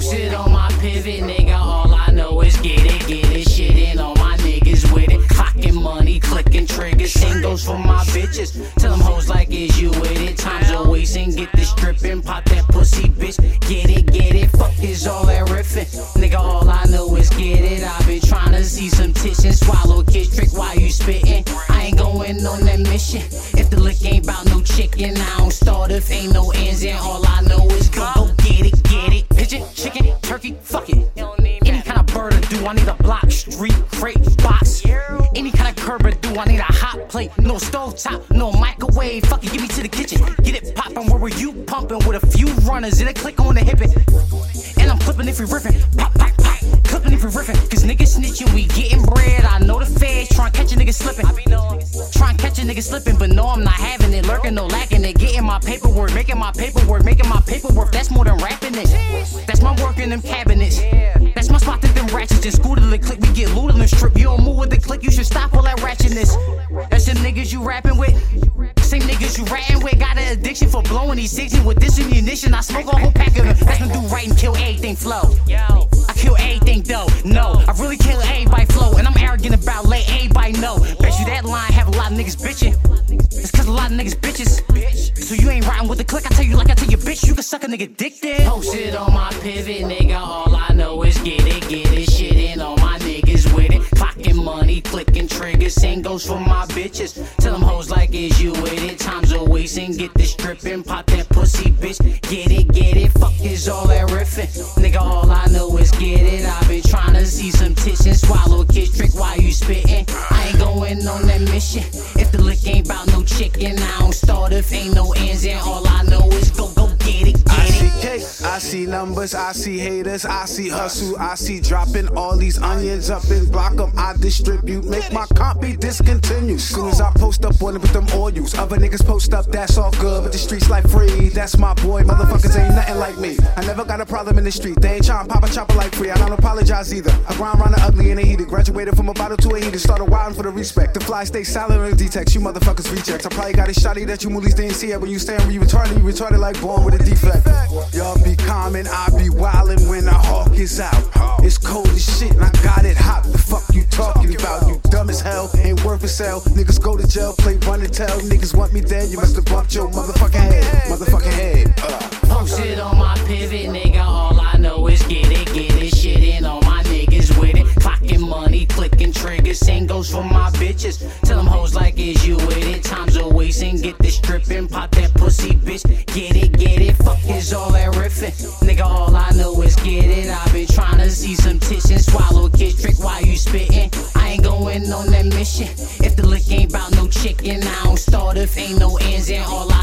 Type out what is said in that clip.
Posted on my pivot, nigga. All I know is get it, get it. Shitting all my niggas with it. Clocking money, clicking triggers. Same goes for my bitches. Tell them hoes like, is you with it? Time's a wasting. Get the stripping, pop that pussy, bitch. Get it, get it. Fuck is all that riffing. Nigga, all I know is get it. I've been trying to see some tits and swallow a kiss trick while you spitting. I ain't going on that mission. If the lick ain't about no chicken, I don't start if ain't no ends. And all I know is go, go get it, get it. Hot plate? No stove top, no microwave. Fuck it, get me to the kitchen. Get it poppin', where were you pumping? With a few runners and a click on the hip it. And I'm flipping if we riffing. Pop, pop, pop. Clipping if we riffing. Cause niggas snitching, we getting bread. I know the feds trying to catch a nigga slipping. Trying to catch a nigga slipping, but no, I'm not having it. Lurking, no lacking it. Getting my paperwork, making my paperwork, making my paperwork. That's more than rapping it. That's my work in them cabinets. That's my spot that them ratchets in school to the click. We get looted and strip. You don't move with the click, you should stop all that ratchetness. Niggas you rapping with. Same niggas you ratting with. Got an addiction for blowing these 60 with this ammunition. I smoke a whole pack of them. That's when do right and kill everything flow. I kill everything though. No, I really kill everybody flow. And I'm arrogant about let everybody know. Bet you that line have a lot of niggas bitching. It's cause a lot of niggas bitches. So you ain't riding with the click. I tell you like I tell you, bitch, you can suck a nigga dick then. Posted on my pivot, nigga. All I know is get it, get it. Shitting on my niggas with Clocking money, clicking triggers. Same goes for my bitches. Tell them hoes like, is you with it? Time's a wasting. Get this stripping, pop that pussy, bitch. Get it, get it. Fuck is all that riffing. Nigga, all I know is get it. I've been trying to see some tits and swallow a kiss trick while you spitting. I ain't going on that mission. If the lick ain't about no chicken, I don't start if ain't no ends. And all I know is go, I see numbers, I see haters, I see hustle, I see dropping all these onions up and block them. I distribute, make my comp be discontinued. Soon as I post up on it with them oils, other niggas post up, that's all good. But the streets like free, that's my boy. Motherfuckers ain't nothing like me. I never got a problem in the street. They ain't trying pop a chopper like free. I don't apologize either. I grind around the ugly and the heated. Graduated from a bottle to a heater. Started wildin' for the respect. The fly stay silent on the detects. You motherfuckers rejects. I probably got a shotty that you moolies didn't see it. When you stand where you retarded, you retarded like born with a defect. And I be wildin' when the hawk is out. It's cold as shit and I got it hot. The fuck you talking about? You dumb as hell, ain't worth a sell. Niggas go to jail, play run and tell. Niggas want me dead, you must have bumped your motherfucking head. Motherfucking head. Uh. shit on my pivot, nigga. All I know is get it, get it. Shitting on my niggas with it. Clocking money, clicking triggers. Same goes for my bitches. Tell them hoes like, is you with it? Time's a wasting. Get the stripping, pop that pussy, bitch. Get it, is all that riffing. Nigga, all I know is get it. I've been trying to see some tits and swallow a kiss trick while you spitting. I ain't going on that mission. If the lick ain't about no chicken, I don't start if ain't no ends. And all I